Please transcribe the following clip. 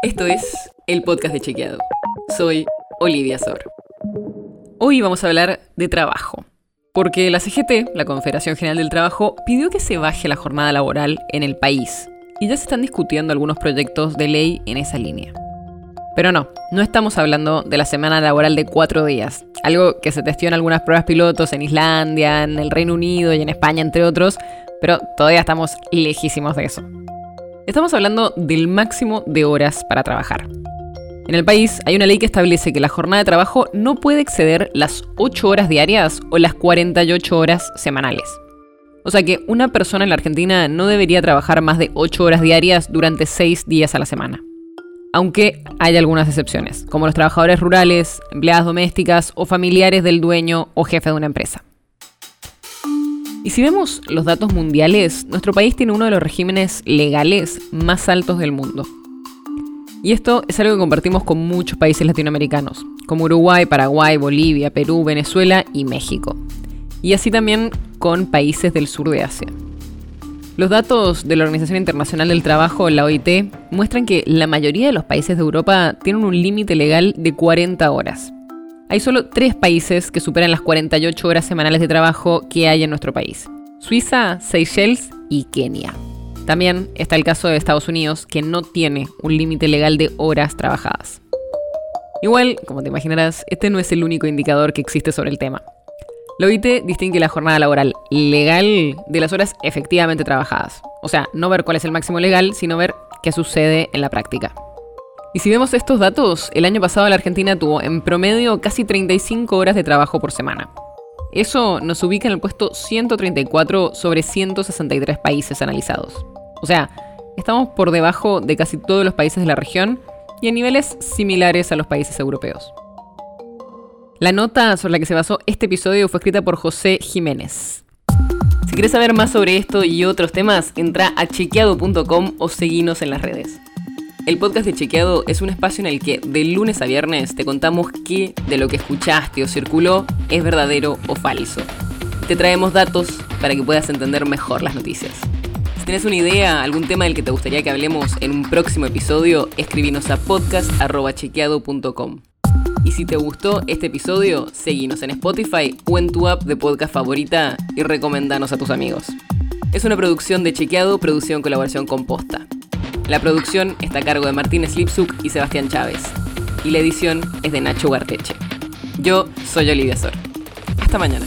Esto es el podcast de Chequeado. Soy Olivia Sor. Hoy vamos a hablar de trabajo. Porque la CGT, la Confederación General del Trabajo, pidió que se baje la jornada laboral en el país. Y ya se están discutiendo algunos proyectos de ley en esa línea. Pero no, no estamos hablando de la semana laboral de cuatro días, algo que se testió en algunas pruebas pilotos en Islandia, en el Reino Unido y en España, entre otros, pero todavía estamos lejísimos de eso. Estamos hablando del máximo de horas para trabajar. En el país hay una ley que establece que la jornada de trabajo no puede exceder las 8 horas diarias o las 48 horas semanales. O sea que una persona en la Argentina no debería trabajar más de 8 horas diarias durante 6 días a la semana. Aunque hay algunas excepciones, como los trabajadores rurales, empleadas domésticas o familiares del dueño o jefe de una empresa. Y si vemos los datos mundiales, nuestro país tiene uno de los regímenes legales más altos del mundo. Y esto es algo que compartimos con muchos países latinoamericanos, como Uruguay, Paraguay, Bolivia, Perú, Venezuela y México. Y así también con países del sur de Asia. Los datos de la Organización Internacional del Trabajo, la OIT, muestran que la mayoría de los países de Europa tienen un límite legal de 40 horas. Hay solo tres países que superan las 48 horas semanales de trabajo que hay en nuestro país. Suiza, Seychelles y Kenia. También está el caso de Estados Unidos, que no tiene un límite legal de horas trabajadas. Igual, como te imaginarás, este no es el único indicador que existe sobre el tema. La OIT distingue la jornada laboral legal de las horas efectivamente trabajadas. O sea, no ver cuál es el máximo legal, sino ver qué sucede en la práctica. Y si vemos estos datos, el año pasado la Argentina tuvo en promedio casi 35 horas de trabajo por semana. Eso nos ubica en el puesto 134 sobre 163 países analizados. O sea, estamos por debajo de casi todos los países de la región y a niveles similares a los países europeos. La nota sobre la que se basó este episodio fue escrita por José Jiménez. Si quieres saber más sobre esto y otros temas, entra a chequeado.com o seguinos en las redes. El podcast de Chequeado es un espacio en el que de lunes a viernes te contamos qué de lo que escuchaste o circuló es verdadero o falso. Te traemos datos para que puedas entender mejor las noticias. Si tienes una idea, algún tema del que te gustaría que hablemos en un próximo episodio, escribinos a podcast.chequeado.com. Y si te gustó este episodio, seguinos en Spotify o en tu app de podcast favorita y recomendanos a tus amigos. Es una producción de Chequeado, producción en colaboración con Posta. La producción está a cargo de Martínez Lipsuk y Sebastián Chávez. Y la edición es de Nacho Garteche. Yo soy Olivia Sor. Hasta mañana.